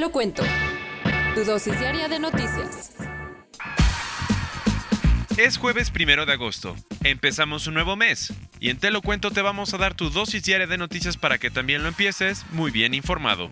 lo cuento. Tu dosis diaria de noticias. Es jueves primero de agosto. Empezamos un nuevo mes. Y en Te lo cuento te vamos a dar tu dosis diaria de noticias para que también lo empieces muy bien informado.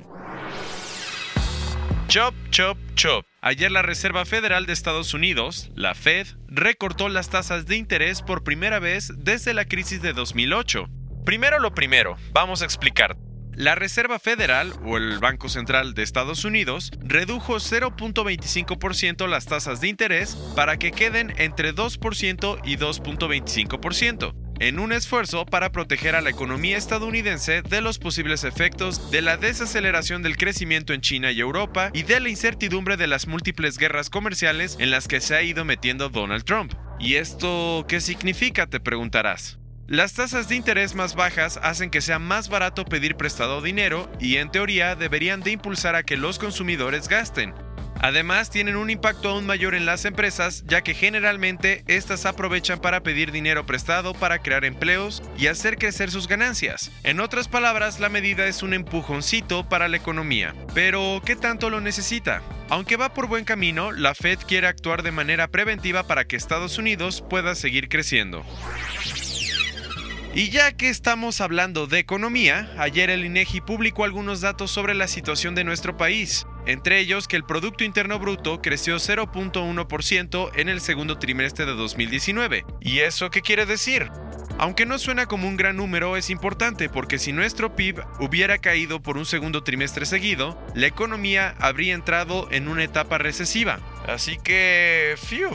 Chop, chop, chop. Ayer la Reserva Federal de Estados Unidos, la Fed, recortó las tasas de interés por primera vez desde la crisis de 2008. Primero lo primero, vamos a explicar. La Reserva Federal, o el Banco Central de Estados Unidos, redujo 0.25% las tasas de interés para que queden entre 2% y 2.25%, en un esfuerzo para proteger a la economía estadounidense de los posibles efectos de la desaceleración del crecimiento en China y Europa y de la incertidumbre de las múltiples guerras comerciales en las que se ha ido metiendo Donald Trump. ¿Y esto qué significa? te preguntarás. Las tasas de interés más bajas hacen que sea más barato pedir prestado dinero y en teoría deberían de impulsar a que los consumidores gasten. Además, tienen un impacto aún mayor en las empresas, ya que generalmente estas aprovechan para pedir dinero prestado para crear empleos y hacer crecer sus ganancias. En otras palabras, la medida es un empujoncito para la economía. Pero, ¿qué tanto lo necesita? Aunque va por buen camino, la Fed quiere actuar de manera preventiva para que Estados Unidos pueda seguir creciendo. Y ya que estamos hablando de economía, ayer el INEGI publicó algunos datos sobre la situación de nuestro país, entre ellos que el Producto Interno Bruto creció 0.1% en el segundo trimestre de 2019. ¿Y eso qué quiere decir? Aunque no suena como un gran número, es importante porque si nuestro PIB hubiera caído por un segundo trimestre seguido, la economía habría entrado en una etapa recesiva. Así que... ¡fiu!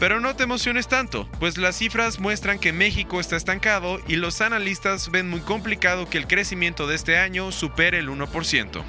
Pero no te emociones tanto, pues las cifras muestran que México está estancado y los analistas ven muy complicado que el crecimiento de este año supere el 1%.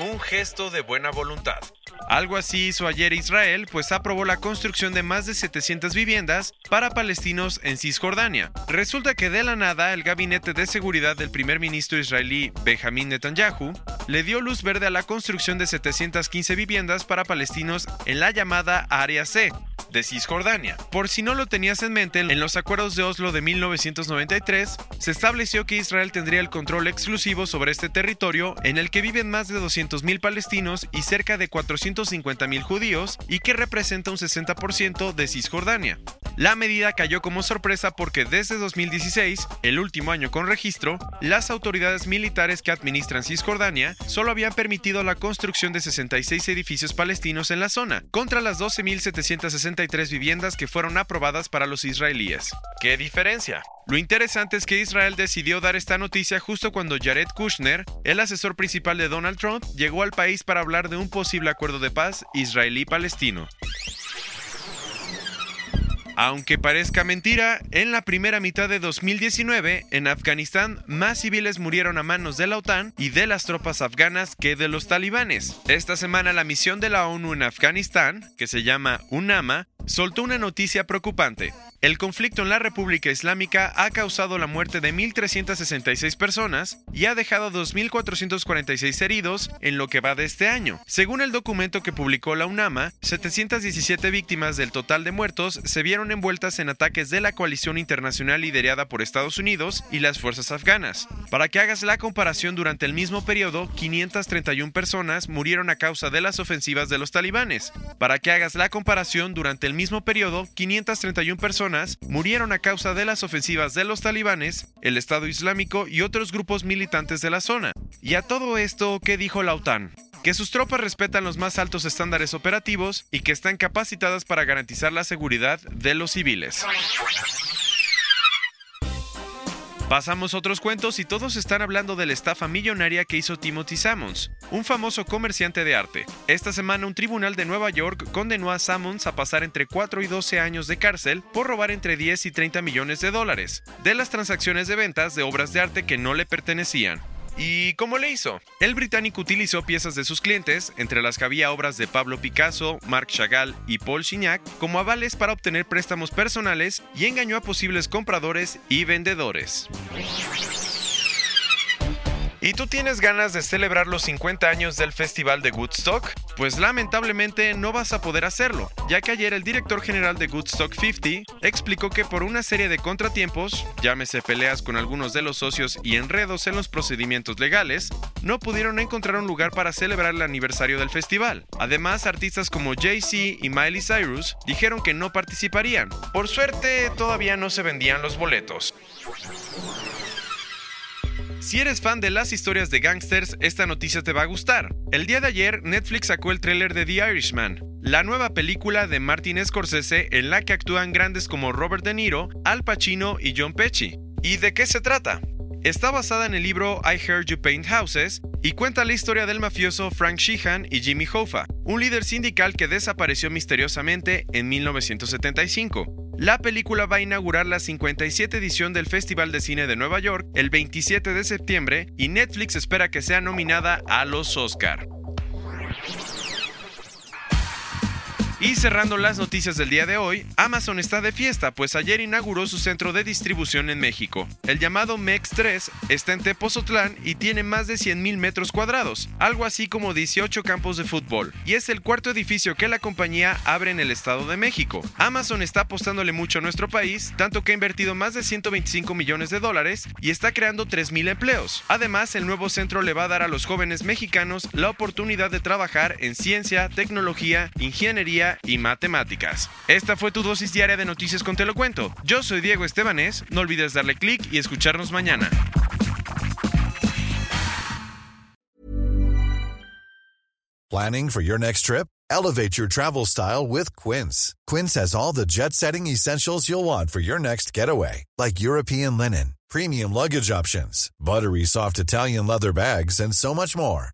Un gesto de buena voluntad. Algo así hizo ayer Israel, pues aprobó la construcción de más de 700 viviendas para palestinos en Cisjordania. Resulta que de la nada el gabinete de seguridad del primer ministro israelí Benjamin Netanyahu le dio luz verde a la construcción de 715 viviendas para palestinos en la llamada Área C de Cisjordania. Por si no lo tenías en mente, en los acuerdos de Oslo de 1993 se estableció que Israel tendría el control exclusivo sobre este territorio en el que viven más de 200.000 palestinos y cerca de 450.000 judíos y que representa un 60% de Cisjordania. La medida cayó como sorpresa porque desde 2016, el último año con registro, las autoridades militares que administran Cisjordania solo habían permitido la construcción de 66 edificios palestinos en la zona, contra las 12.763 viviendas que fueron aprobadas para los israelíes. ¿Qué diferencia? Lo interesante es que Israel decidió dar esta noticia justo cuando Jared Kushner, el asesor principal de Donald Trump, llegó al país para hablar de un posible acuerdo de paz israelí-palestino. Aunque parezca mentira, en la primera mitad de 2019, en Afganistán, más civiles murieron a manos de la OTAN y de las tropas afganas que de los talibanes. Esta semana la misión de la ONU en Afganistán, que se llama UNAMA, soltó una noticia preocupante. El conflicto en la República Islámica ha causado la muerte de 1.366 personas y ha dejado 2.446 heridos en lo que va de este año. Según el documento que publicó la UNAMA, 717 víctimas del total de muertos se vieron envueltas en ataques de la coalición internacional liderada por Estados Unidos y las fuerzas afganas. Para que hagas la comparación, durante el mismo periodo, 531 personas murieron a causa de las ofensivas de los talibanes. Para que hagas la comparación, durante el mismo periodo, 531 personas murieron a causa de las ofensivas de los talibanes, el Estado Islámico y otros grupos militantes de la zona. Y a todo esto, ¿qué dijo la OTAN? que sus tropas respetan los más altos estándares operativos y que están capacitadas para garantizar la seguridad de los civiles. Pasamos a otros cuentos y todos están hablando de la estafa millonaria que hizo Timothy Sammons, un famoso comerciante de arte. Esta semana un tribunal de Nueva York condenó a Sammons a pasar entre 4 y 12 años de cárcel por robar entre 10 y 30 millones de dólares de las transacciones de ventas de obras de arte que no le pertenecían. ¿Y cómo le hizo? El británico utilizó piezas de sus clientes, entre las que había obras de Pablo Picasso, Marc Chagall y Paul Signac, como avales para obtener préstamos personales y engañó a posibles compradores y vendedores. ¿Y tú tienes ganas de celebrar los 50 años del Festival de Woodstock? Pues lamentablemente no vas a poder hacerlo, ya que ayer el director general de Woodstock 50 explicó que por una serie de contratiempos, llámese peleas con algunos de los socios y enredos en los procedimientos legales, no pudieron encontrar un lugar para celebrar el aniversario del festival. Además, artistas como Jay-Z y Miley Cyrus dijeron que no participarían. Por suerte, todavía no se vendían los boletos. Si eres fan de las historias de gangsters, esta noticia te va a gustar. El día de ayer, Netflix sacó el tráiler de The Irishman, la nueva película de Martin Scorsese en la que actúan grandes como Robert De Niro, Al Pacino y John Pesci. ¿Y de qué se trata? Está basada en el libro I Heard You Paint Houses y cuenta la historia del mafioso Frank Sheehan y Jimmy Hoffa, un líder sindical que desapareció misteriosamente en 1975. La película va a inaugurar la 57 edición del Festival de Cine de Nueva York el 27 de septiembre y Netflix espera que sea nominada a los Oscar. Y cerrando las noticias del día de hoy, Amazon está de fiesta, pues ayer inauguró su centro de distribución en México. El llamado MEX 3 está en Tepozotlán y tiene más de 100.000 metros cuadrados, algo así como 18 campos de fútbol, y es el cuarto edificio que la compañía abre en el Estado de México. Amazon está apostándole mucho a nuestro país, tanto que ha invertido más de 125 millones de dólares y está creando 3.000 empleos. Además, el nuevo centro le va a dar a los jóvenes mexicanos la oportunidad de trabajar en ciencia, tecnología, ingeniería, y matemáticas. Esta fue tu dosis diaria de noticias con Te lo cuento. Yo soy Diego Estebanés, no olvides darle clic y escucharnos mañana. Planning for your next trip? Elevate your travel style with Quince. Quince has all the jet-setting essentials you'll want for your next getaway, like European linen, premium luggage options, buttery soft Italian leather bags, and so much more.